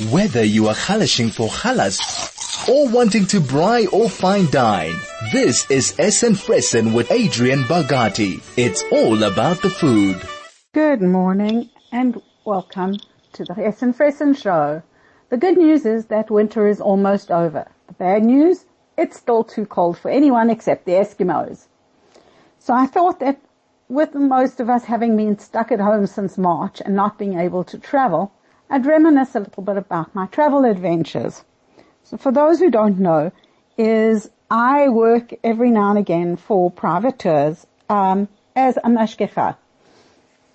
Whether you are halashing for halas or wanting to braai or fine dine, this is Essen Fressen with Adrienne Bogatie. It's all about the food. Good morning and welcome to the Essen Fressen show. The good news is that winter is almost over. The bad news, it's still too cold for anyone except the Eskimos. So I thought that with most of us having been stuck at home since March and not being able to travel, I'd reminisce a little bit about my travel adventures. So for those who don't know, is I work every now and again for private tours um, as a mashgicha.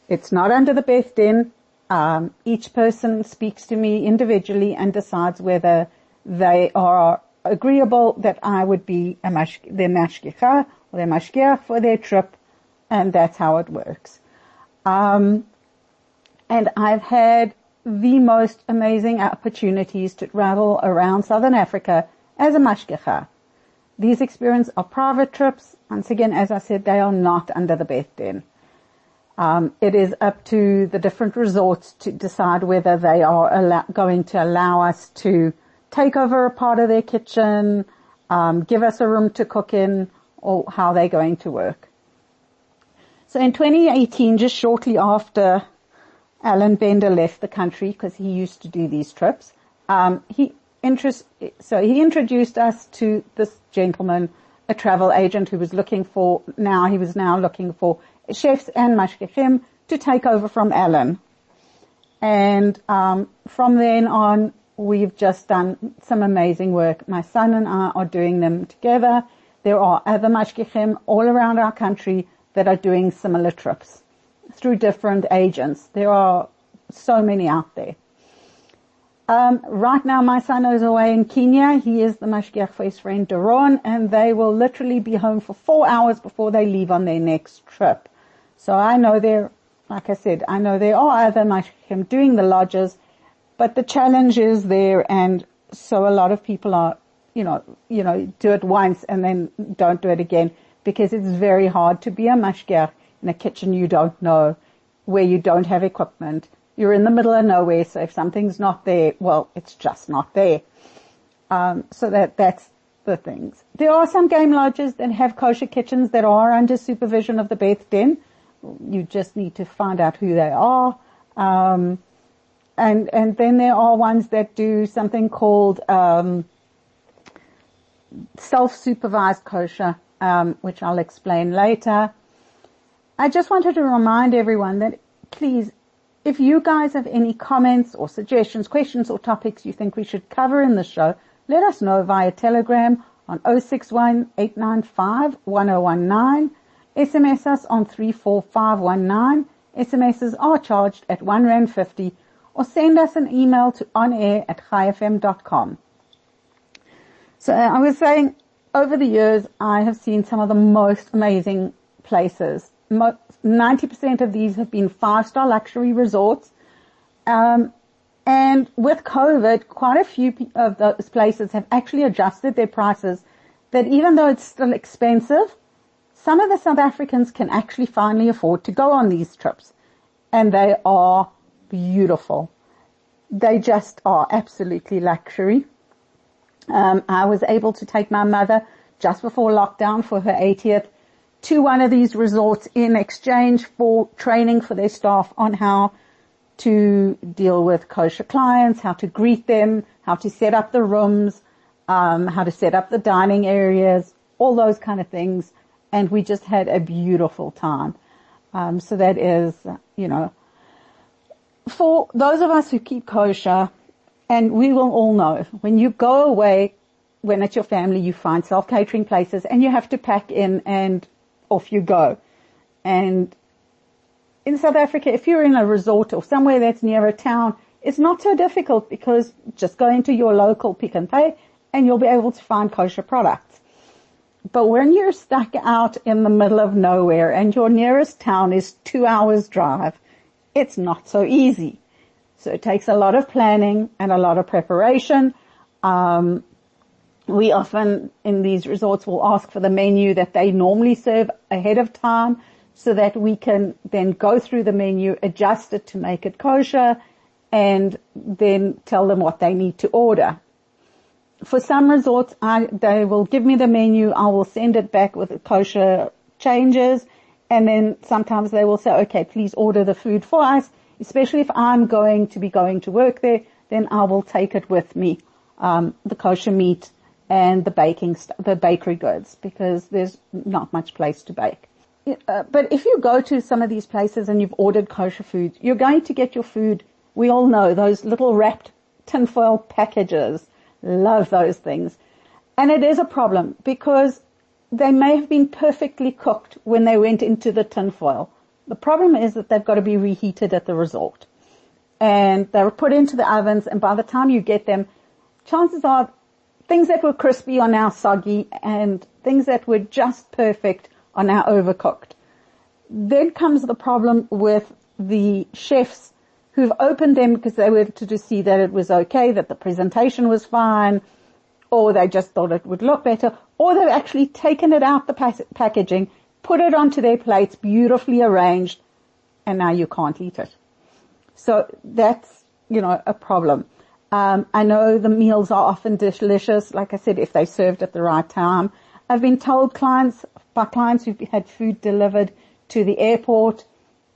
It's not under the Beth Din. Um, each person speaks to me individually and decides whether they are agreeable that I would be a mash, their mashgicha or their mashgiach for their trip and that's how it works. Um, and I've had the most amazing opportunities to travel around Southern Africa as a mashgicha. These experiences are private trips. Once again, as I said, they are not under the Beth Din. Um, it is up to the different resorts to decide whether they are allow- going to allow us to take over a part of their kitchen, um, give us a room to cook in, or how they're going to work. So in 2018, just shortly after Alan Bender left the country, because he used to do these trips, um, he interest, so he introduced us to this gentleman, a travel agent who was looking for, now he was now looking for chefs and mashgichim to take over from Alan. And um, from then on, we've just done some amazing work. My son and I are doing them together. There are other mashgichim all around our country that are doing similar trips through different agents. There are so many out there. Um, right now my son is away in Kenya. He is the mashgiach for his friend Daron and they will literally be home for four hours before they leave on their next trip. So I know there, like I said, I know there are other mashgiachim doing the lodges, but the challenge is there and so a lot of people are, you know, you know, do it once and then don't do it again because it's very hard to be a mashgiach in a kitchen you don't know, where you don't have equipment. You're in the middle of nowhere, so if something's not there, well, it's just not there. Um, so that that's the things. There are some game lodges that have kosher kitchens that are under supervision of the Beth Din. You just need to find out who they are. Um, and and then there are ones that do something called um, self-supervised kosher, um, which I'll explain later. I just wanted to remind everyone that please, if you guys have any comments or suggestions, questions or topics you think we should cover in the show, let us know via Telegram on 061 1019 SMS us on 34519. SMSs are charged at 1 Rand 50 or send us an email to onair at chaifm.com. So uh, I was saying over the years I have seen some of the most amazing places. 90% of these have been five-star luxury resorts. Um, and with COVID, quite a few of those places have actually adjusted their prices that even though it's still expensive, some of the South Africans can actually finally afford to go on these trips. And they are beautiful. They just are absolutely luxury. Um, I was able to take my mother just before lockdown for her 80th to one of these resorts in exchange for training for their staff on how to deal with kosher clients, how to greet them, how to set up the rooms, um, how to set up the dining areas, all those kind of things. And we just had a beautiful time. Um, so that is, you know, for those of us who keep kosher, and we will all know, when you go away, when it's your family, you find self-catering places and you have to pack in and off you go. And in South Africa, if you're in a resort or somewhere that's near a town, it's not so difficult because just go into your local Pick n Pay and you'll be able to find kosher products. But when you're stuck out in the middle of nowhere and your nearest town is two hours drive, it's not so easy. So it takes a lot of planning and a lot of preparation. Um, we often in these resorts will ask for the menu that they normally serve ahead of time so that we can then go through the menu, adjust it to make it kosher and then tell them what they need to order. For some resorts, I, they will give me the menu, I will send it back with kosher changes, and then sometimes they will say, okay, please order the food for us, especially if I'm going to be going to work there, then I will take it with me, um, the kosher meat and the baking, st- the bakery goods, because there's not much place to bake. Uh, but if you go to some of these places and you've ordered kosher food, you're going to get your food. We all know those little wrapped tinfoil packages. Love those things. And it is a problem because they may have been perfectly cooked when they went into the tinfoil. The problem is that they've got to be reheated at the resort. And they're put into the ovens and by the time you get them, chances are things that were crispy are now soggy and things that were just perfect are now overcooked. Then comes the problem with the chefs who've opened them because they wanted to see that it was okay, that the presentation was fine, or they just thought it would look better, or they've actually taken it out the packaging, put it onto their plates, beautifully arranged, and now you can't eat it. So that's, you know, a problem. Um, I know the meals are often delicious, like I said, if they're served at the right time. I've been told clients, by clients who've had food delivered to the airport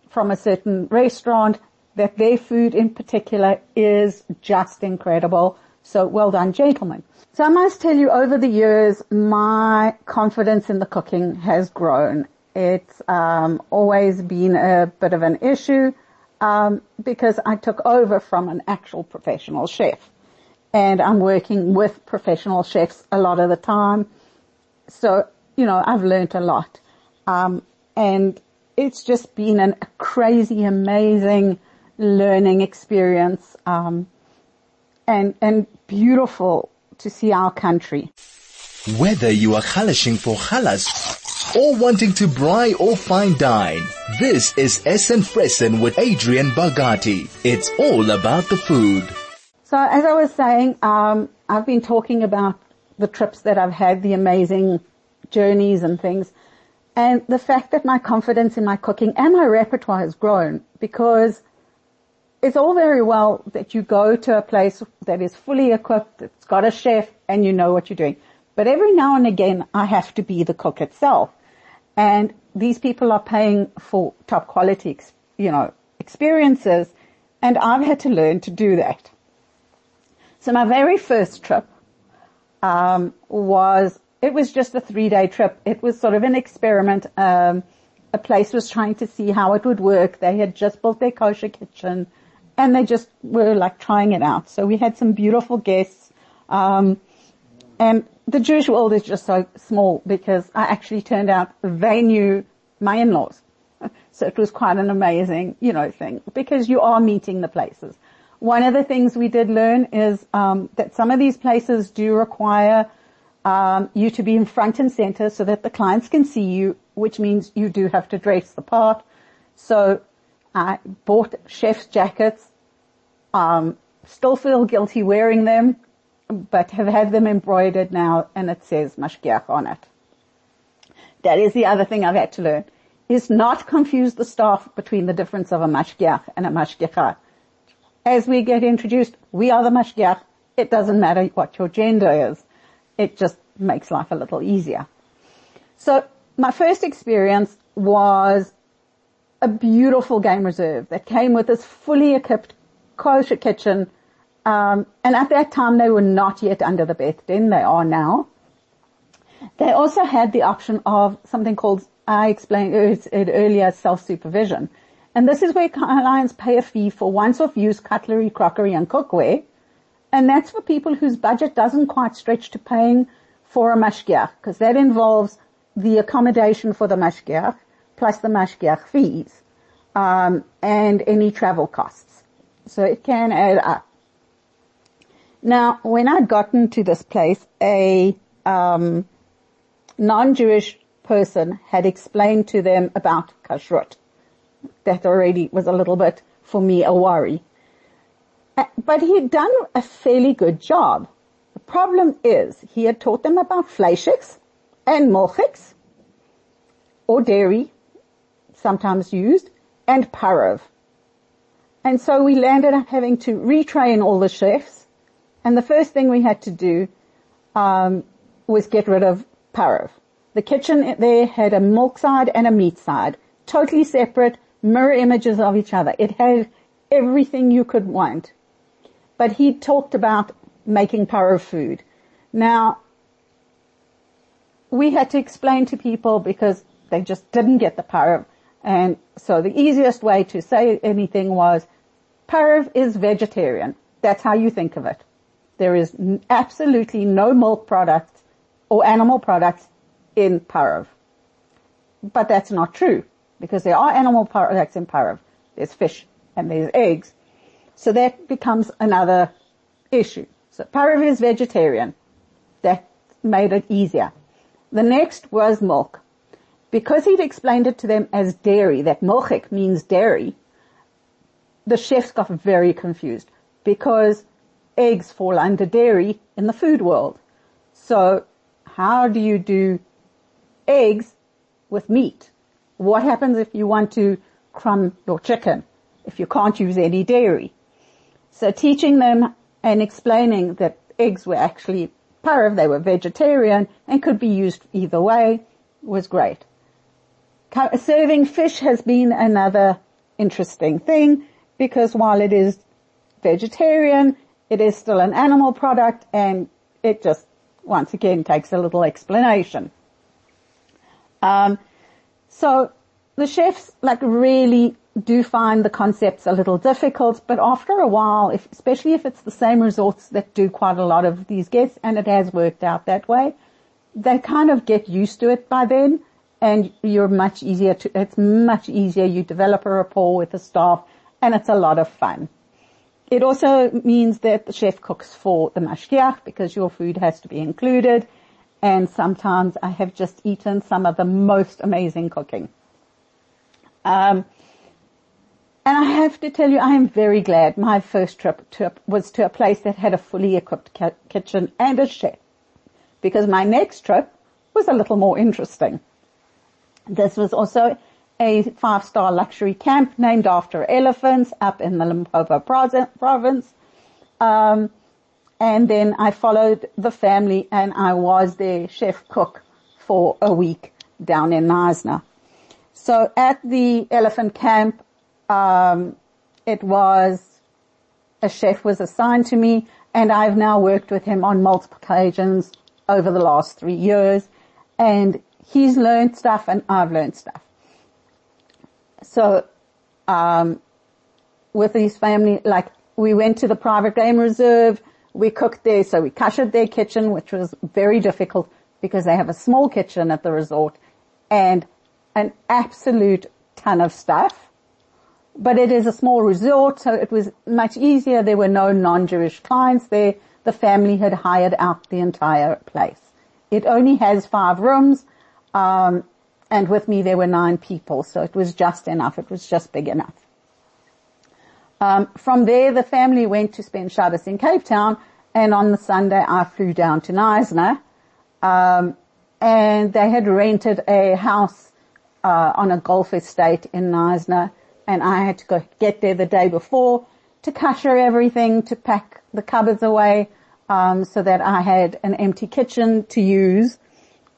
from a certain restaurant, that their food in particular is just incredible. So well done, gentlemen. So I must tell you, over the years, my confidence in the cooking has grown. It's um, always been a bit of an issue um, because I took over from an actual professional chef, and I'm working with professional chefs a lot of the time. So you know, I've learned a lot, um, and it's just been an, a crazy, amazing learning experience, um, and and beautiful to see our country. Whether you are halashing for halas or wanting to braai or fine dine, this is Essen Fressen with Adrienne Bogatie. It's all about the food. So as I was saying, um, I've been talking about the trips that I've had, the amazing journeys and things, and the fact that my confidence in my cooking and my repertoire has grown because it's all very well that you go to a place that is fully equipped, it's got a chef, and you know what you're doing. But every now and again, I have to be the cook itself. And these people are paying for top quality, you know, experiences, and I've had to learn to do that. So my very first trip um, was it was just a three day trip. It was sort of an experiment. Um, a place was trying to see how it would work. They had just built their kosher kitchen and they just were like trying it out. So we had some beautiful guests. Um, and the Jewish world is just so small because I actually turned out they knew my in-laws. So it was quite an amazing, you know, thing because you are meeting the places. One of the things we did learn is um, that some of these places do require um, you to be in front and center so that the clients can see you, which means you do have to dress the part. So I bought chef's jackets, um, still feel guilty wearing them, but have had them embroidered now and it says mashgiach on it. That is the other thing I've had to learn, is not confuse the staff between the difference of a mashgiach and a mashgicha. As we get introduced, we are the mashgiach. It doesn't matter what your gender is. It just makes life a little easier. So my first experience was a beautiful game reserve that came with this fully equipped kosher kitchen. Um, and at that time they were not yet under the Beth Din. They are now. They also had the option of something called, I explained it earlier, self-supervision. And this is where clients pay a fee for once-off use cutlery, crockery and cookware. And that's for people whose budget doesn't quite stretch to paying for a mashgiach, because that involves the accommodation for the mashgiach plus the mashgiach fees, um, and any travel costs. So it can add up. Now, when I'd gotten to this place, a um, non-Jewish person had explained to them about kashrut. That already was a little bit, for me, a worry. Uh, but he'd done a fairly good job. The problem is he had taught them about fleischiks and milchiks, or dairy, sometimes used, and parav. And so we landed up having to retrain all the chefs. And the first thing we had to do um, was get rid of Parav. The kitchen there had a milk side and a meat side, totally separate, mirror images of each other. It had everything you could want. But he talked about making Parav food. Now, we had to explain to people because they just didn't get the Parav. And so the easiest way to say anything was, Parav is vegetarian. That's how you think of it. There is absolutely no milk product or animal products in Parav. But that's not true because there are animal products in Parav. There's fish and there's eggs. So that becomes another issue. So Parav is vegetarian. That made it easier. The next was milk. Because he'd explained it to them as dairy, that milchik means dairy, the chefs got very confused because eggs fall under dairy in the food world. So how do you do eggs with meat? What happens if you want to crumb your chicken if you can't use any dairy? So teaching them and explaining that eggs were actually parav, they were vegetarian and could be used either way was great. Serving fish has been another interesting thing because while it is vegetarian, it is still an animal product and it just once again takes a little explanation. Um, so the chefs like really do find the concepts a little difficult, but after a while, if, especially if it's the same resorts that do quite a lot of these guests, and it has worked out that way, they kind of get used to it by then, and you're much easier to, it's much easier, you develop a rapport with the staff, and it's a lot of fun. It also means that the chef cooks for the mashgiach because your food has to be included, and sometimes I have just eaten some of the most amazing cooking. Um, and I have to tell you, I am very glad my first trip to, was to a place that had a fully equipped ca- kitchen and a chef. Because my next trip was a little more interesting. This was also a five-star luxury camp named after elephants up in the Limpopo province. Um, and then I followed the family and I was their chef cook for a week down in Knysna. So at the elephant camp, um, it was a chef was assigned to me, and I've now worked with him on multiple occasions over the last three years, and he's learned stuff and I've learned stuff. So, um, with his family, like we went to the private game reserve, we cooked there, so we kashered their kitchen, which was very difficult because they have a small kitchen at the resort and an absolute ton of stuff but it is a small resort, so it was much easier. There were no non-Jewish clients there. The family had hired out the entire place. It only has five rooms, um, and with me there were nine people, so it was just enough. It was just big enough. Um, from there, the family went to spend Shabbos in Cape Town, and on the Sunday I flew down to Knysna, um, and they had rented a house uh, on a golf estate in Knysna and I had to go get there the day before to kasher everything, to pack the cupboards away, um, so that I had an empty kitchen to use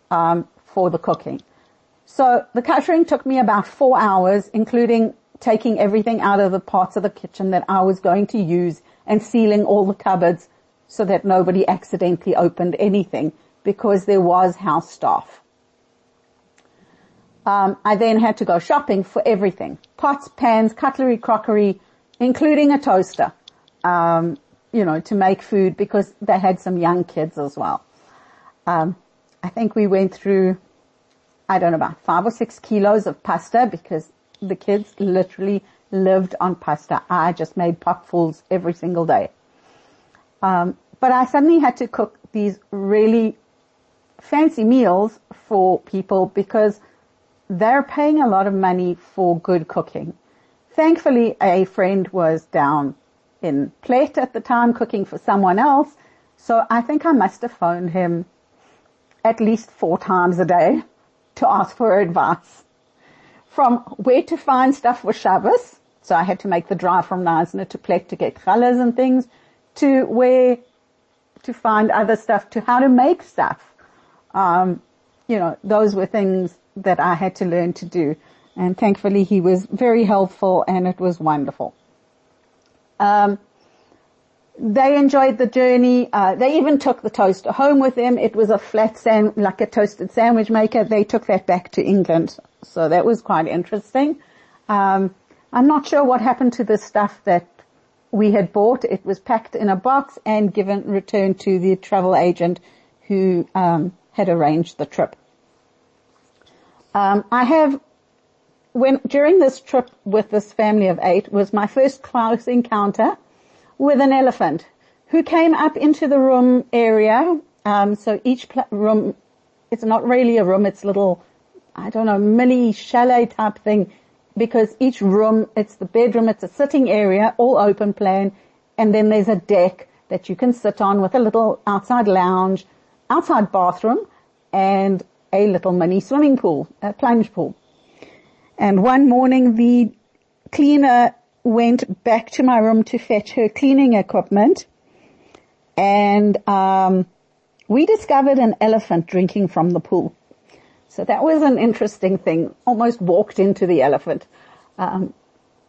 um, for the cooking. So the kashering took me about four hours, including taking everything out of the parts of the kitchen that I was going to use and sealing all the cupboards so that nobody accidentally opened anything because there was house staff. Um, I then had to go shopping for everything. Pots, pans, cutlery, crockery, including a toaster, um, you know, to make food because they had some young kids as well. Um, I think we went through, I don't know, about five or six kilos of pasta because the kids literally lived on pasta. I just made potfuls every single day. Um, but I suddenly had to cook these really fancy meals for people because they're paying a lot of money for good cooking. Thankfully, a friend was down in Plett at the time cooking for someone else, so I think I must have phoned him at least four times a day to ask for advice. From where to find stuff for Shabbos, So I had to make the drive from Knysna to Plett to get challas and things, to where to find other stuff, to how to make stuff. Um, you know, those were things that I had to learn to do. And thankfully he was very helpful and it was wonderful. Um, they enjoyed the journey. Uh, they even took the toaster home with them. It was a flat sand, like a toasted sandwich maker. They took that back to England. So that was quite interesting. Um, I'm not sure what happened to the stuff that we had bought. It was packed in a box and given, returned to the travel agent who, um, had arranged the trip. Um, I have, when, during this trip with this family of eight was my first close encounter with an elephant who came up into the room area. Um, so each pl- room, it's not really a room, it's little, I don't know, mini chalet type thing because each room, it's the bedroom, it's a sitting area, all open plan, and then there's a deck that you can sit on with a little outside lounge, outside bathroom, and a little mini swimming pool, a plunge pool. And one morning the cleaner went back to my room to fetch her cleaning equipment and um, we discovered an elephant drinking from the pool. So that was an interesting thing. Almost walked into the elephant. Um,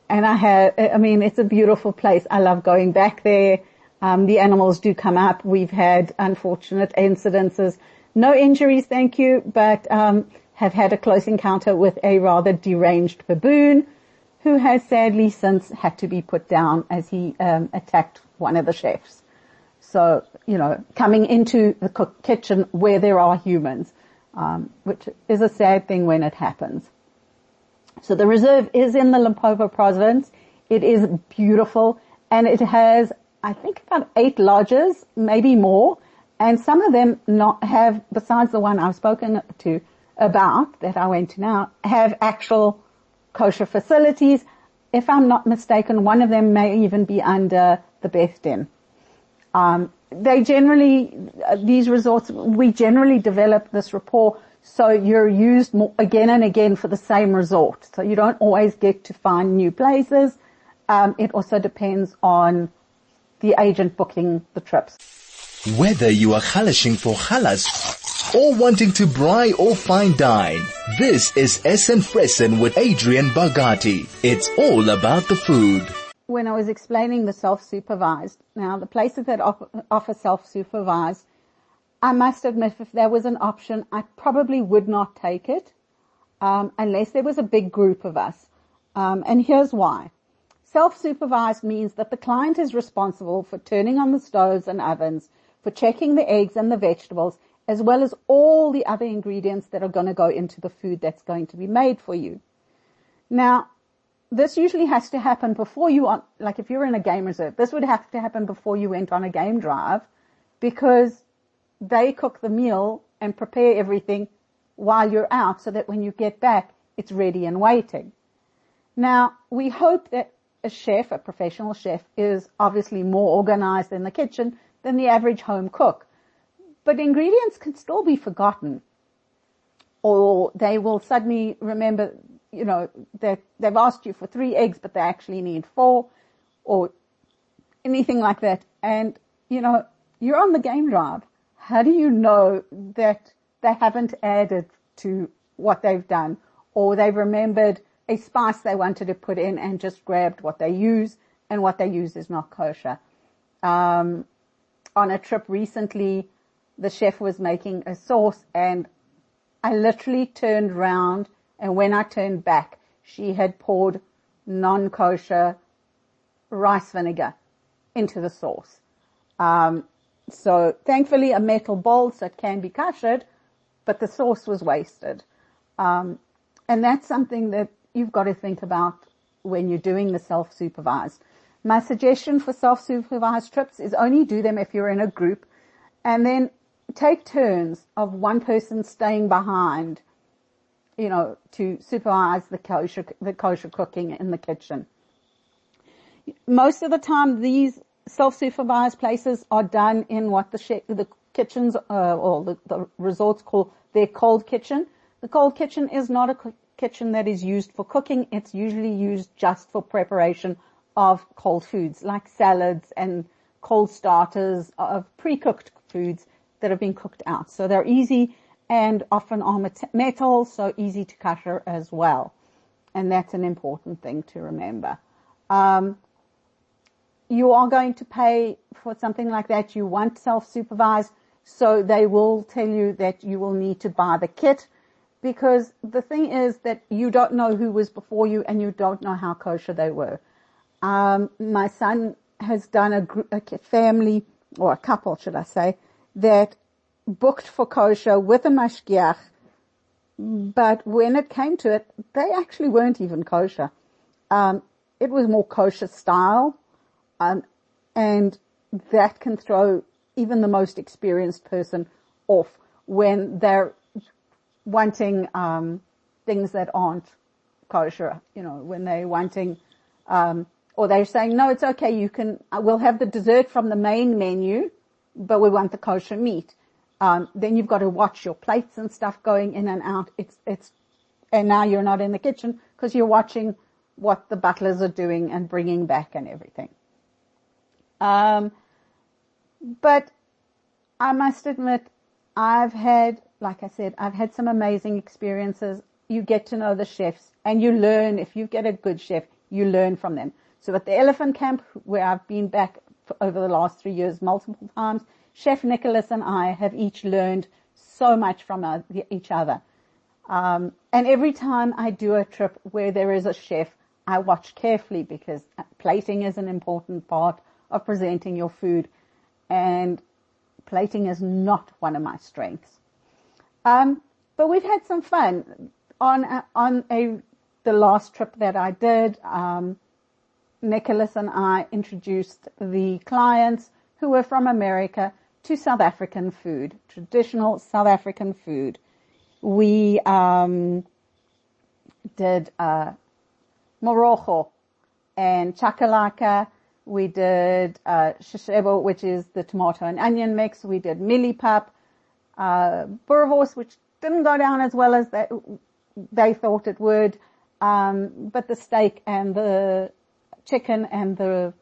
and I had, I mean, it's a beautiful place. I love going back there. Um, the animals do come up. We've had unfortunate incidences. No injuries, thank you, but um, have had a close encounter with a rather deranged baboon who has sadly since had to be put down as he um, attacked one of the chefs. So, you know, coming into the kitchen where there are humans, um, which is a sad thing when it happens. So the reserve is in the Limpopo province. It is beautiful and it has, I think about eight lodges, maybe more, and some of them not have, besides the one I've spoken to about that I went to now, have actual kosher facilities. If I'm not mistaken, one of them may even be under the Beth Din. Um, they generally, uh, these resorts, we generally develop this rapport so you're used more, again and again for the same resort. So you don't always get to find new places. Um, it also depends on the agent booking the trips. Whether you are halashing for halas or wanting to braai or fine dine, this is Essen Fressen with Adrienne Bogatie. It's all about the food. When I was explaining the self-supervised, now the places that offer self-supervised, I must admit if there was an option, I probably would not take it, um, unless there was a big group of us. Um, and here's why. Self-supervised means that the client is responsible for turning on the stoves and ovens, for checking the eggs and the vegetables, as well as all the other ingredients that are going to go into the food that's going to be made for you. Now, this usually has to happen before you on, like if you're in a game reserve, this would have to happen before you went on a game drive because they cook the meal and prepare everything while you're out so that when you get back, it's ready and waiting. Now, we hope that a chef, a professional chef, is obviously more organized in the kitchen than the average home cook. But ingredients can still be forgotten. Or they will suddenly remember, you know, that they've asked you for three eggs, but they actually need four, or anything like that. And, you know, you're on the game drive. How do you know that they haven't added to what they've done, or they've remembered a spice they wanted to put in and just grabbed what they use, and what they use is not kosher. Um, on a trip recently, the chef was making a sauce and I literally turned round and when I turned back, she had poured non-kosher rice vinegar into the sauce. Um, so thankfully a metal bowl so it can be koshered, but the sauce was wasted. Um, and that's something that you've got to think about when you're doing the self-supervised. My suggestion for self-supervised trips is only do them if you're in a group and then take turns of one person staying behind, you know, to supervise the kosher, the kosher cooking in the kitchen. Most of the time these self-supervised places are done in what the, the kitchens, uh, or the, the resorts call their cold kitchen. The cold kitchen is not a kitchen that is used for cooking. It's usually used just for preparation of cold foods like salads and cold starters of pre-cooked foods that have been cooked out. So they're easy and often are metal, so easy to kasher as well. And that's an important thing to remember. Um, you are going to pay for something like that. You want self-supervised, so they will tell you that you will need to buy the kit because the thing is that you don't know who was before you and you don't know how kosher they were. Um, my son has done a, a family or a couple, should I say, that booked for kosher with a mashgiach, but when it came to it, they actually weren't even kosher. Um, it was more kosher style, um, and that can throw even the most experienced person off when they're wanting um, things that aren't kosher. You know, when they're wanting, um, or they're saying, no, it's okay. You can, we'll have the dessert from the main menu, but we want the kosher meat. Um, then you've got to watch your plates and stuff going in and out. It's it's, and now you're not in the kitchen because you're watching what the butlers are doing and bringing back and everything. Um, but I must admit, I've had like I said, I've had some amazing experiences. You get to know the chefs and you learn. If you get a good chef, you learn from them. So at the elephant camp, where I've been back over the last three years multiple times, Chef Nicholas and I have each learned so much from each other. Um, and every time I do a trip where there is a chef, I watch carefully because plating is an important part of presenting your food and plating is not one of my strengths. Um, but we've had some fun on a, on a the last trip that I did. Um, Nicholas and I introduced the clients who were from America to South African food, traditional South African food. We um, did uh, and chakalaka. We did uh, which is the tomato and onion mix. We did mieliepap uh, boerewors, which didn't go down as well as they, they thought it would. Um, but the steak and the chicken and the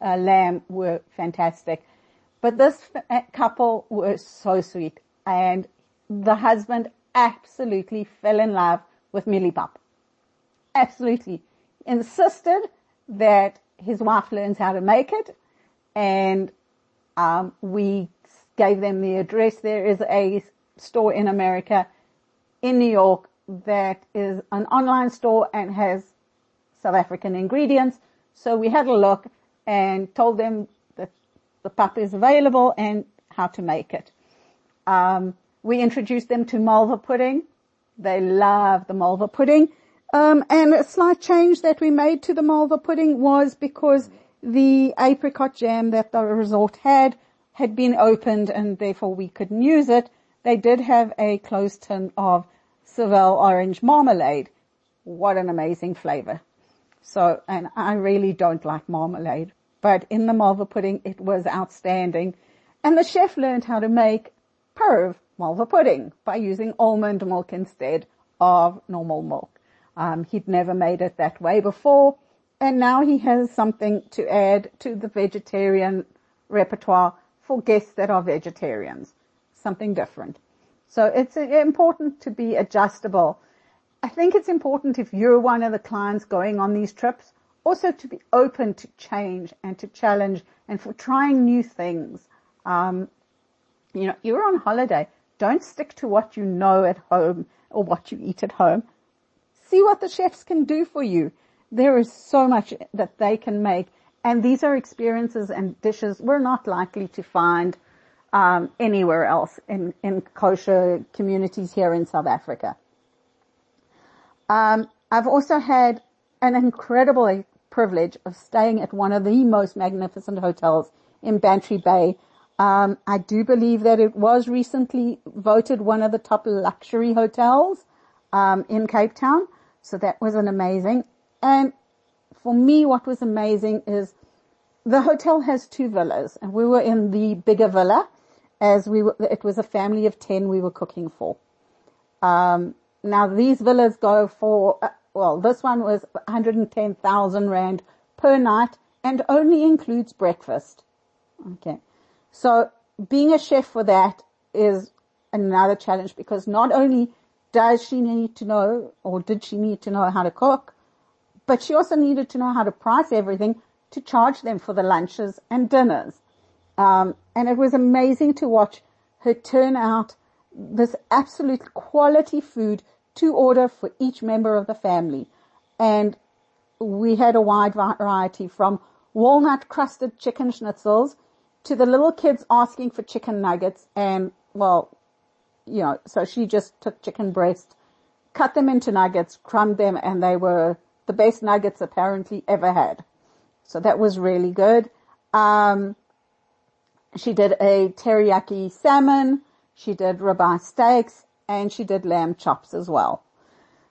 uh, lamb were fantastic. But this uh, couple were so sweet and the husband absolutely fell in love with mieliepap. Absolutely. Insisted that his wife learns how to make it and um, we gave them the address. There is a store in America, in New York, that is an online store and has South African ingredients. So we had a look and told them that the pap is available and how to make it. Um, we introduced them to malva pudding. They love the malva pudding. Um, and a slight change that we made to the malva pudding was because the apricot jam that the resort had had been opened and therefore we couldn't use it, they did have a closed tin of Seville orange marmalade. What an amazing flavor. So, and I really don't like marmalade, but in the malva pudding it was outstanding. And the chef learned how to make perv malva pudding by using almond milk instead of normal milk. Um, he'd never made it that way before, and now he has something to add to the vegetarian repertoire for guests that are vegetarians. Something different. So it's important to be adjustable. I think it's important if you're one of the clients going on these trips, also to be open to change and to challenge and for trying new things. Um, you know, you're on holiday. Don't stick to what you know at home or what you eat at home. See what the chefs can do for you. There is so much that they can make and these are experiences and dishes we're not likely to find um, anywhere else in, in kosher communities here in South Africa. Um, I've also had an incredible privilege of staying at one of the most magnificent hotels in Bantry Bay. Um, I do believe that it was recently voted one of the top luxury hotels um, in Cape Town. So that was an amazing. And for me, what was amazing is the hotel has two villas and we were in the bigger villa as we were, it was a family of 10 we were cooking for. Um, now these villas go for, uh, well, this one was 110,000 rand per night and only includes breakfast. Okay. So being a chef for that is another challenge because not only does she need to know or did she need to know how to cook, but she also needed to know how to price everything to charge them for the lunches and dinners. Um, and it was amazing to watch her turn out this absolute quality food to order for each member of the family. And we had a wide variety from walnut crusted chicken schnitzels to the little kids asking for chicken nuggets and well, you know, so she just took chicken breast, cut them into nuggets, crumbed them and they were the best nuggets apparently ever had. So that was really good. Um, she did a teriyaki salmon, she did ribeye steaks, and she did lamb chops as well.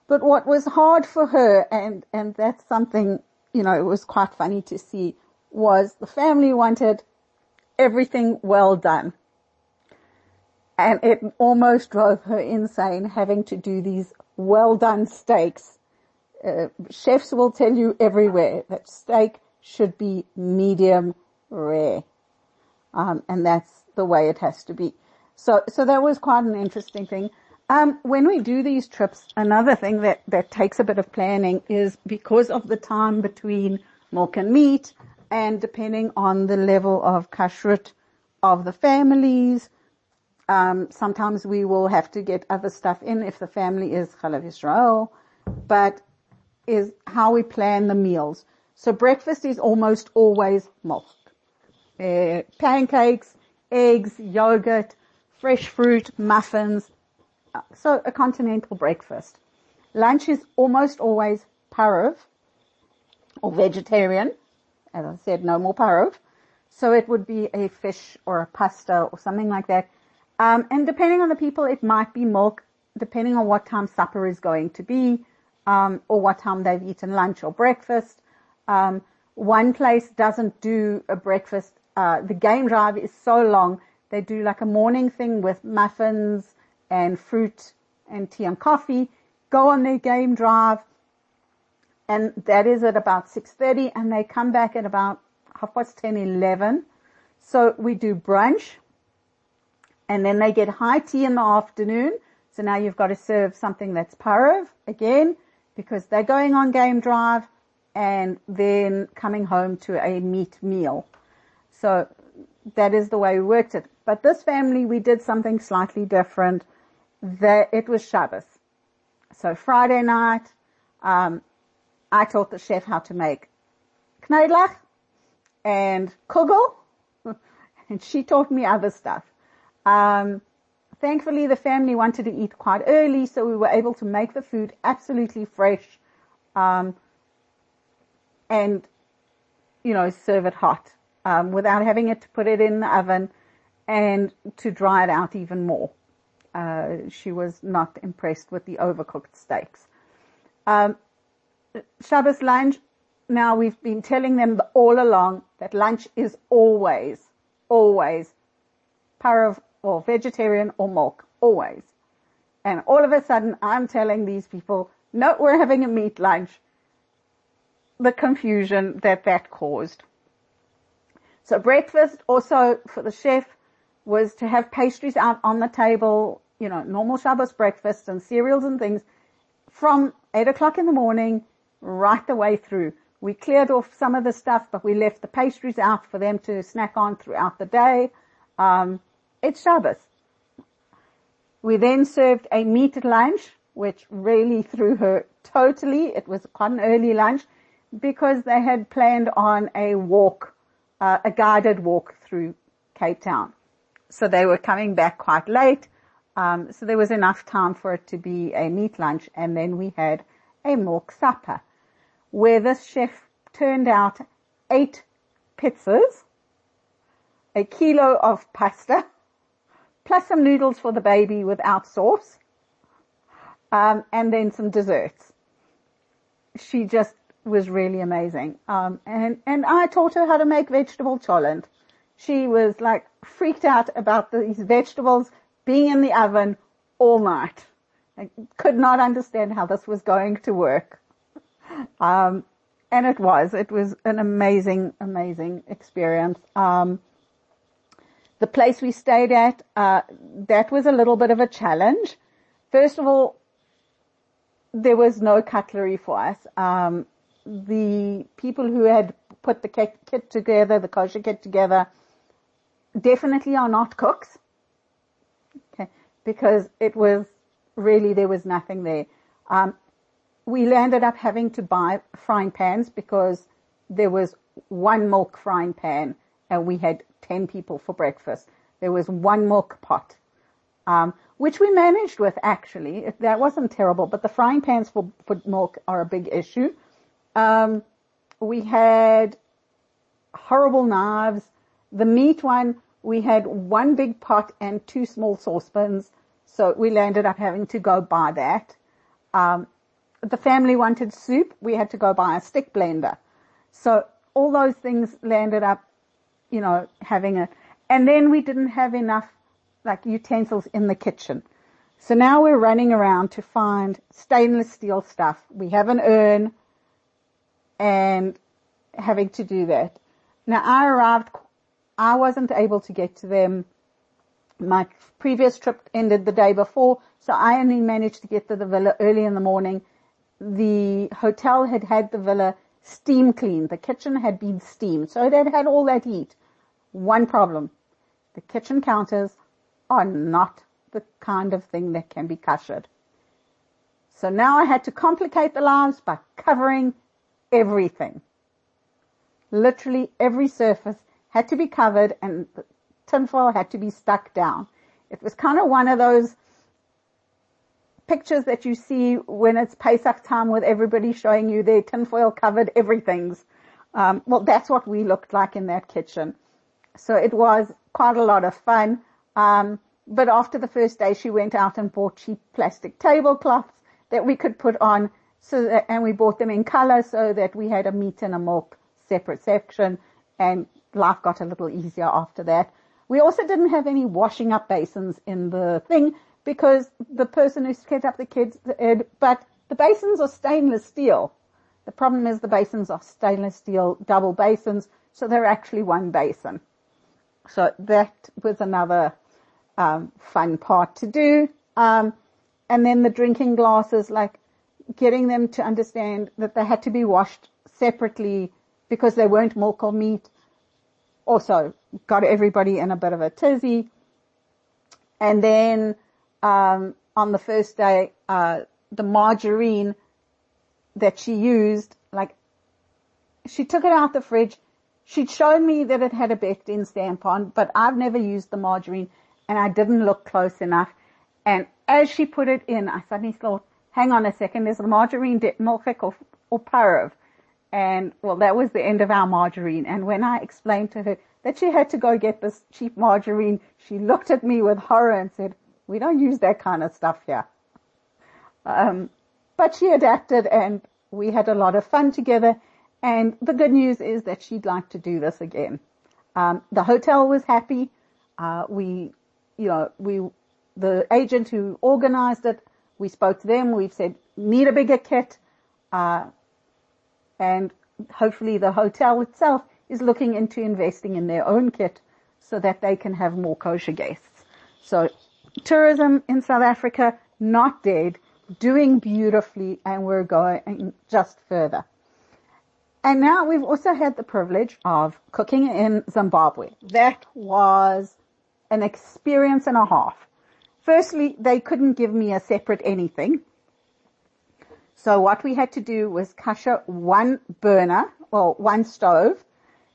But what was hard for her, and, and that's something, you know, it was quite funny to see, was the family wanted everything well done. And it almost drove her insane having to do these well done steaks. Uh, chefs will tell you everywhere that steak should be medium rare. Um, and that's the way it has to be. So, so that was quite an interesting thing. Um, when we do these trips, another thing that, that takes a bit of planning is because of the time between milk and meat and depending on the level of kashrut of the families, um, sometimes we will have to get other stuff in if the family is Chalav Israel, but is how we plan the meals. So breakfast is almost always milk. Uh, pancakes, eggs, yogurt, fresh fruit, muffins. So a continental breakfast. Lunch is almost always parov or vegetarian. As I said, no more parov. So it would be a fish or a pasta or something like that. Um, and depending on the people, it might be milk, depending on what time supper is going to be, um, or what time they've eaten lunch or breakfast. Um, one place doesn't do a breakfast. Uh, the game drive is so long. They do like a morning thing with muffins and fruit and tea and coffee. Go on their game drive, and that is at about 6.30 and they come back at about half past 10, 11. So we do brunch and then they get high tea in the afternoon. So now you've got to serve something that's parov again because they're going on game drive and then coming home to a meat meal. So that is the way we worked it. But this family, we did something slightly different. That it was Shabbos. So Friday night, um, I taught the chef how to make knedlach and kugel, and she taught me other stuff. Um, thankfully, the family wanted to eat quite early, so we were able to make the food absolutely fresh. Um, and, you know, serve it hot, um, without having it to put it in the oven and to dry it out even more. Uh, she was not impressed with the overcooked steaks. Um, Shabbos lunch, now we've been telling them all along that lunch is always, always parov or vegetarian or milk, always. And all of a sudden I'm telling these people, no, we're having a meat lunch the confusion that that caused. So breakfast also for the chef was to have pastries out on the table, you know, normal Shabbos breakfast and cereals and things from eight o'clock in the morning right the way through. We cleared off some of the stuff, but we left the pastries out for them to snack on throughout the day. Um, it's Shabbos. We then served a meat lunch, which really threw her totally. It was quite an early lunch because they had planned on a walk, uh, a guided walk through Cape Town. So they were coming back quite late. Um, so there was enough time for it to be a meat lunch and then we had a milk supper where this chef turned out eight pizzas, a kilo of pasta, plus some noodles for the baby without sauce, um, and then some desserts. She just was really amazing. Um, and, and I taught her how to make vegetable cholent. She was like freaked out about these vegetables being in the oven all night. I could not understand how this was going to work. Um, and it was. It was an amazing, amazing experience. Um, the place we stayed at, uh, that was a little bit of a challenge. First of all, there was no cutlery for us. Um, the people who had put the kit, together, the kosher kit together, definitely are not cooks. Okay, because it was really there was nothing there. Um, we ended up having to buy frying pans because there was one milk frying pan and we had 10 people for breakfast. There was one milk pot, um, which we managed with actually. That wasn't terrible, but the frying pans for, for milk are a big issue. Um, we had horrible knives. The meat one, we had one big pot and two small saucepans. So we landed up having to go buy that. Um, the family wanted soup. We had to go buy a stick blender. So all those things landed up, you know, having a, and then we didn't have enough like utensils in the kitchen. So now we're running around to find stainless steel stuff. We have an urn and having to do that. Now I arrived, I wasn't able to get to them. My previous trip ended the day before, so I only managed to get to the villa early in the morning. The hotel had had the villa steam cleaned. The kitchen had been steamed, so it had had all that heat. One problem. The kitchen counters are not the kind of thing that can be kashered. So now I had to complicate the lives by covering everything. Literally every surface had to be covered and tinfoil had to be stuck down. It was kind of one of those pictures that you see when it's Pesach time with everybody showing you their tinfoil covered everything's. Um, well, that's what we looked like in that kitchen. So it was quite a lot of fun. Um, but after the first day, she went out and bought cheap plastic tablecloths that we could put on so that, and we bought them in color so that we had a meat and a milk separate section and life got a little easier after that. We also didn't have any washing up basins in the thing because the person who set up the kids, but the basins are stainless steel. The problem is the basins are stainless steel double basins, so they're actually one basin. So that was another um, fun part to do. Um, and then the drinking glasses, like getting them to understand that they had to be washed separately because they weren't milk or meat. Also got everybody in a bit of a tizzy. And then, um, on the first day, uh, the margarine that she used, like, she took it out the fridge. She'd shown me that it had a Beth Din stamp on, but I've never used the margarine and I didn't look close enough. And as she put it in, I suddenly thought, hang on a second, there's margarine milchik or, or. And well, that was the end of our margarine. And when I explained to her that she had to go get this cheap margarine, she looked at me with horror and said, we don't use that kind of stuff here. Um, but she adapted and we had a lot of fun together. And the good news is that she'd like to do this again. Um, the hotel was happy. Uh, we, you know, we, the agent who organized it we spoke to them. We've said, need a bigger kit. Uh, and hopefully the hotel itself is looking into investing in their own kit so that they can have more kosher guests. So tourism in South Africa, not dead, doing beautifully, and we're going just further. And now we've also had the privilege of cooking in Zimbabwe. That was an experience and a half. Firstly, they couldn't give me a separate anything. So what we had to do was kasher one burner, or one stove,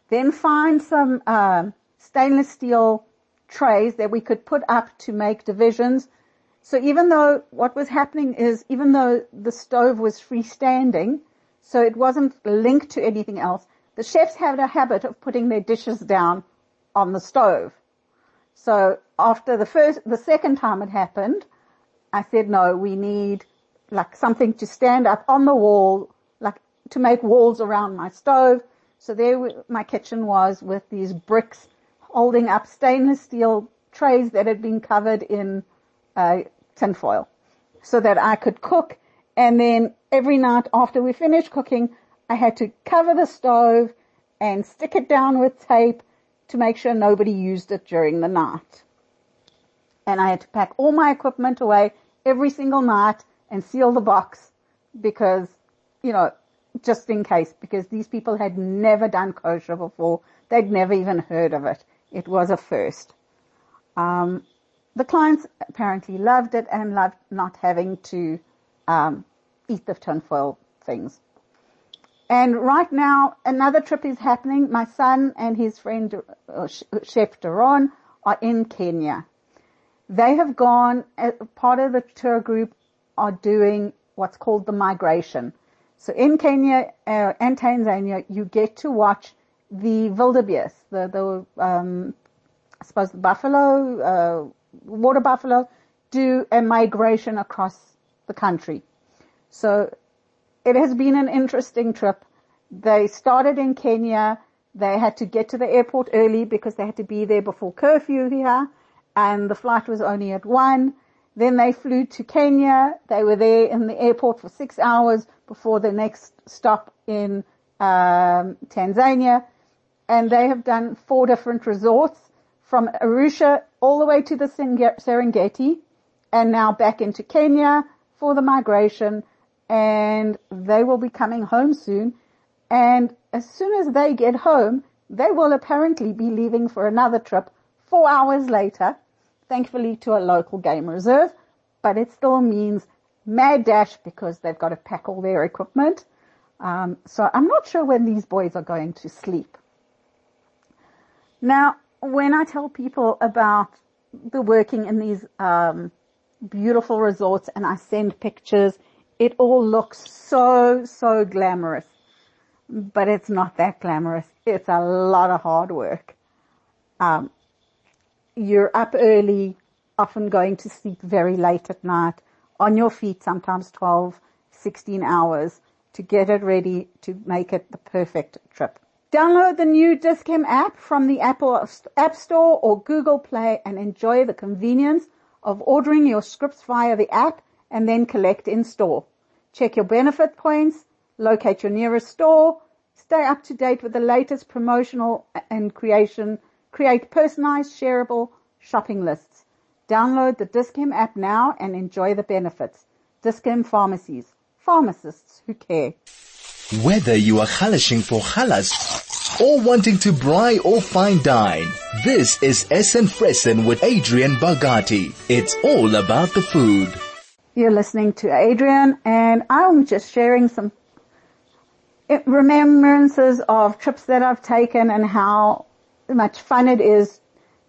then find some uh, stainless steel trays that we could put up to make divisions. So even though what was happening is, even though the stove was freestanding, so it wasn't linked to anything else, the chefs had a habit of putting their dishes down on the stove. So after the first, the second time it happened, I said, no, we need like something to stand up on the wall, like to make walls around my stove. So there my kitchen was with these bricks holding up stainless steel trays that had been covered in uh, tinfoil. so that I could cook. And then every night after we finished cooking, I had to cover the stove and stick it down with tape to make sure nobody used it during the night. And I had to pack all my equipment away every single night and seal the box because, you know, just in case, because these people had never done kosher before. They'd never even heard of it. It was a first. Um, the clients apparently loved it and loved not having to um, eat the tinfoil things. And right now, another trip is happening. My son and his friend, uh, Chef Duron, are in Kenya. They have gone, uh, part of the tour group are doing what's called the migration. So in Kenya uh, and Tanzania, you get to watch the wildebeest, the, the um, I suppose the buffalo, uh, water buffalo, do a migration across the country. So it has been an interesting trip. They started in Kenya. They had to get to the airport early because they had to be there before curfew here and the flight was only at one. Then they flew to Kenya. They were there in the airport for six hours before the next stop in um, Tanzania. And they have done four different resorts from Arusha all the way to the Serengeti and now back into Kenya for the migration and they will be coming home soon. And as soon as they get home, they will apparently be leaving for another trip four hours later, thankfully to a local game reserve, but it still means mad dash because they've got to pack all their equipment. Um, so I'm not sure when these boys are going to sleep. Now, when I tell people about the working in these um, beautiful resorts and I send pictures it all looks so, so glamorous, but it's not that glamorous. It's a lot of hard work. Um, you're up early, often going to sleep very late at night, on your feet sometimes 12, 16 hours to get it ready to make it the perfect trip. Download the new Dis-Chem app from the Apple App Store or Google Play and enjoy the convenience of ordering your scripts via the app and then collect in store. Check your benefit points, locate your nearest store, stay up to date with the latest promotional and creation, create personalized shareable shopping lists. Download the Dis-Chem app now and enjoy the benefits. Dis-Chem pharmacies, pharmacists who care. Whether you are halashing for halas or wanting to braai or fine dine, this is Essen Fressen with Adrienne Bogatie. It's all about the food. You're listening to Adrienne and I'm just sharing some eh, remembrances of trips that I've taken and how much fun it is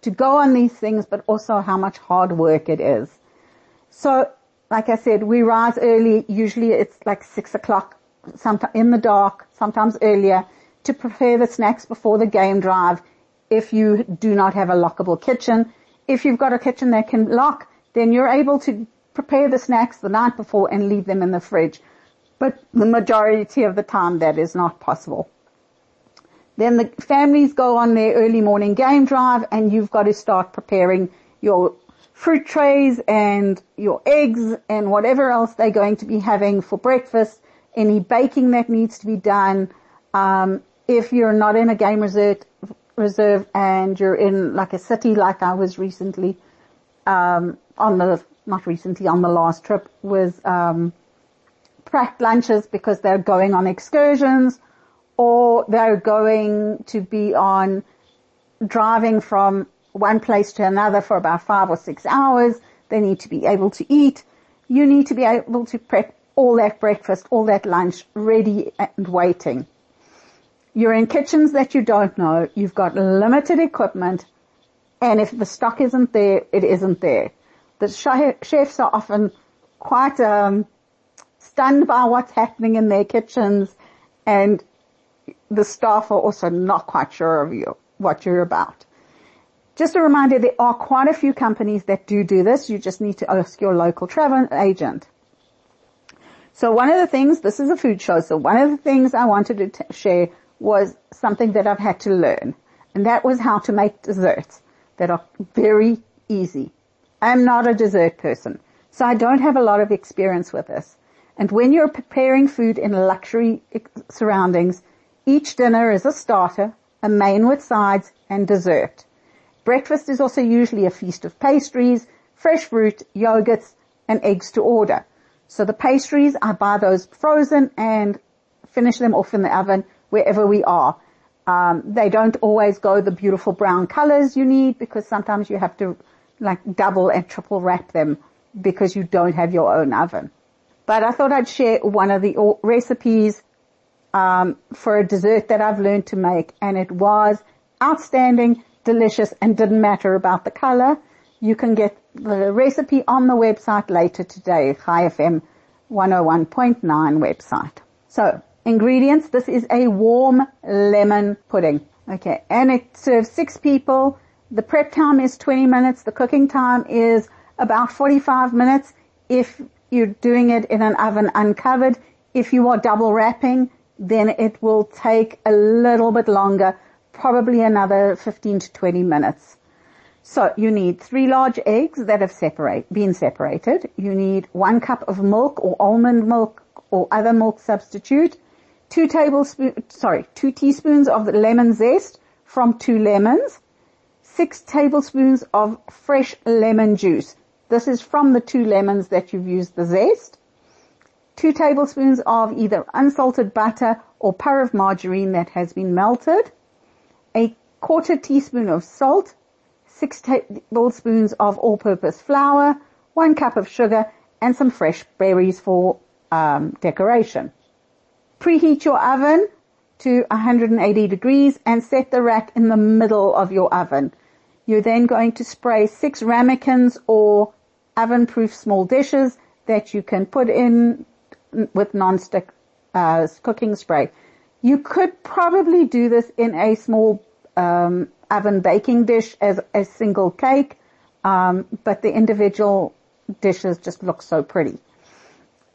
to go on these things, but also how much hard work it is. So, like I said, we rise early. Usually it's like six o'clock, sometimes in the dark, sometimes earlier, to prepare the snacks before the game drive. If you do not have a lockable kitchen, if you've got a kitchen that can lock, then you're able to prepare the snacks the night before and leave them in the fridge. But the majority of the time that is not possible. Then the families go on their early morning game drive and you've got to start preparing your fruit trays and your eggs and whatever else they're going to be having for breakfast, any baking that needs to be done. Um, if you're not in a game reserve, reserve and you're in like a city like I was recently, um, on the not recently on the last trip with, um, packed lunches because they're going on excursions or they're going to be on driving from one place to another for about five or six hours. They need to be able to eat. You need to be able to prep all that breakfast, all that lunch ready and waiting. You're in kitchens that you don't know. You've got limited equipment. And if the stock isn't there, it isn't there the chefs are often quite um, stunned by what's happening in their kitchens, and the staff are also not quite sure of you what you're about. Just a reminder, there are quite a few companies that do do this. You just need to ask your local travel agent. So one of the things, this is a food show, so one of the things I wanted to t- share was something that I've had to learn. And that was how to make desserts that are very easy. I'm not a dessert person. So I don't have a lot of experience with this. And when you're preparing food in luxury surroundings, each dinner is a starter, a main with sides, and dessert. Breakfast is also usually a feast of pastries, fresh fruit, yogurts, and eggs to order. So the pastries, I buy those frozen and finish them off in the oven wherever we are. Um, they don't always go the beautiful brown colors you need because sometimes you have to like double and triple wrap them because you don't have your own oven. But I thought I'd share one of the recipes um, for a dessert that I've learned to make, and it was outstanding, delicious, and didn't matter about the color. You can get the recipe on the website later today, Chai FM 101.9 website. So, ingredients, this is a warm lemon pudding. Okay, and it serves six people. The prep time is 20 minutes. The cooking time is about 45 minutes if you're doing it in an oven uncovered. If you are double wrapping, then it will take a little bit longer, probably another 15 to 20 minutes. So you need three large eggs that have separate, been separated. You need one cup of milk or almond milk or other milk substitute. Two tablespoons, sorry, two teaspoons of lemon zest from two lemons. Six tablespoons of fresh lemon juice. This is from the two lemons that you've used the zest. Two tablespoons of either unsalted butter or pareve margarine that has been melted. A quarter teaspoon of salt six tablespoons of all-purpose flour, one cup of sugar, and some fresh berries for um, decoration. Preheat your oven to 180 degrees and set the rack in the middle of your oven. You're then going to spray six ramekins or oven-proof small dishes that you can put in with non-stick uh, cooking spray. You could probably do this in a small um, oven baking dish as a single cake, um, but the individual dishes just look so pretty.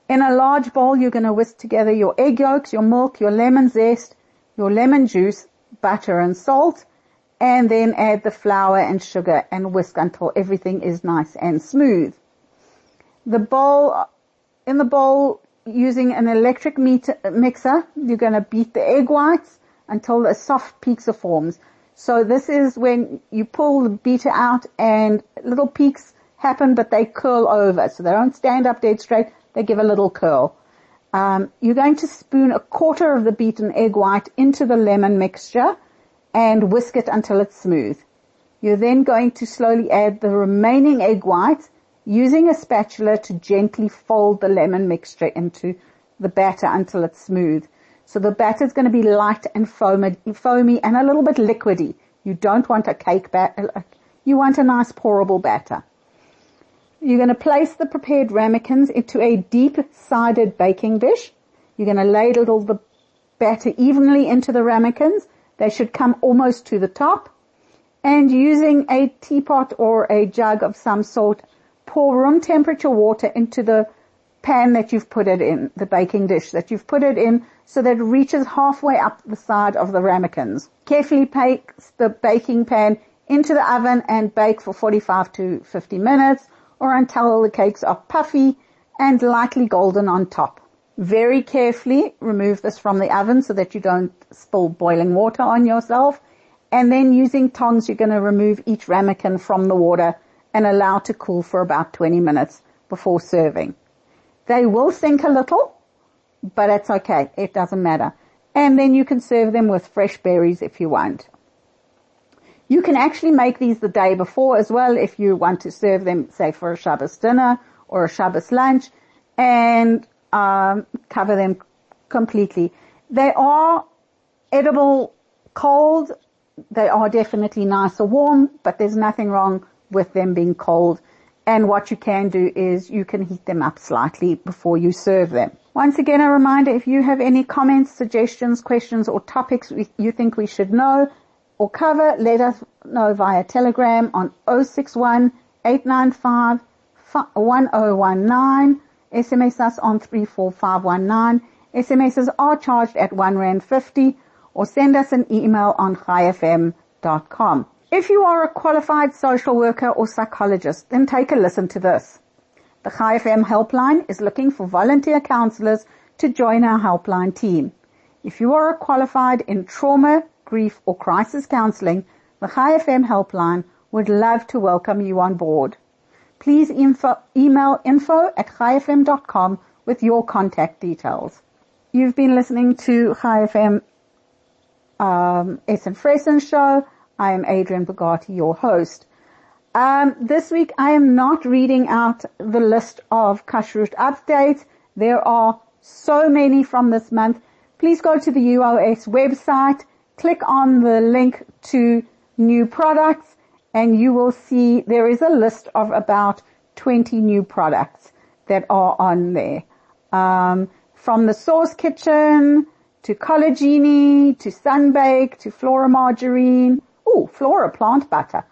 In a large bowl, you're going to whisk together your egg yolks, your milk, your lemon zest, your lemon juice, butter and salt, and then add the flour and sugar and whisk until everything is nice and smooth. The bowl, in the bowl, using an electric mixer, you're going to beat the egg whites until a soft pizza forms. So this is when you pull the beater out and little peaks happen, but they curl over. So they don't stand up dead straight. They give a little curl. Um, you're going to spoon a quarter of the beaten egg white into the lemon mixture and whisk it until it's smooth. You're then going to slowly add the remaining egg whites using a spatula to gently fold the lemon mixture into the batter until it's smooth. So the batter is going to be light and foamy, foamy and a little bit liquidy. You don't want a cake batter. Uh, uh, you want a nice pourable batter. You're going to place the prepared ramekins into a deep-sided baking dish. You're going to ladle the batter evenly into the ramekins. They should come almost to the top. And using a teapot or a jug of some sort, pour room temperature water into the pan that you've put it in, the baking dish that you've put it in so that it reaches halfway up the side of the ramekins. Carefully place the baking pan into the oven and bake for 45 to 50 minutes or until the cakes are puffy and lightly golden on top. Very carefully remove this from the oven so that you don't spill boiling water on yourself. And then using tongs, you're going to remove each ramekin from the water and allow to cool for about 20 minutes before serving. They will sink a little, but it's okay. It doesn't matter. And then you can serve them with fresh berries if you want. You can actually make these the day before as well if you want to serve them, say, for a Shabbos dinner or a Shabbos lunch and um, cover them completely. They are edible cold. They are definitely nice or warm, but there's nothing wrong with them being cold and what you can do is you can heat them up slightly before you serve them. Once again, a reminder, if you have any comments, suggestions, questions, or topics you think we should know or cover, let us know via Telegram on 061 895 1019. SMS us on 34519. SMSs are charged at 1 Rand 50 or send us an email on chaifm.com. If you are a qualified social worker or psychologist, then take a listen to this. The Chai FM helpline is looking for volunteer counselors to join our helpline team. If you are qualified in trauma, grief or crisis counseling, the Chai FM helpline would love to welcome you on board. Please info, email info at chaifm.com with your contact details. You've been listening to Chai FM um, Essen Fressen show. I am Adrienne Bogatie, your host. Um, this week I am not reading out the list of kashrut updates. There are so many from this month. Please go to the UOS website, click on the link to new products, and you will see there is a list of about 20 new products that are on there. Um, from the Sauce Kitchen to Collagini to Sunbake to Flora Margarine. Oh, Flora Plant Butter.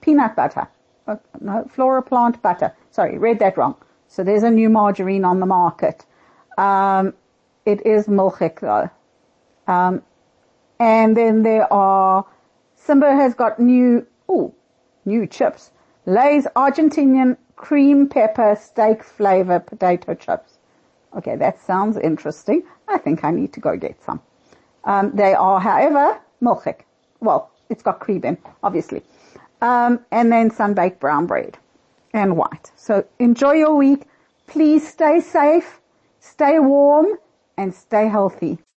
Peanut butter. Uh, no, Flora Plant Butter. Sorry, read that wrong. So there's a new margarine on the market. Um, it is milchik though. Um, and then there are, Simba has got new, oh, new chips. Lay's Argentinian cream pepper steak flavor potato chips. Okay, that sounds interesting. I think I need to go get some. Um, they are, however, milchik. Well, it's got cream in, obviously. Um, and then sun-baked brown bread and white. So enjoy your week. Please stay safe, stay warm, and stay healthy.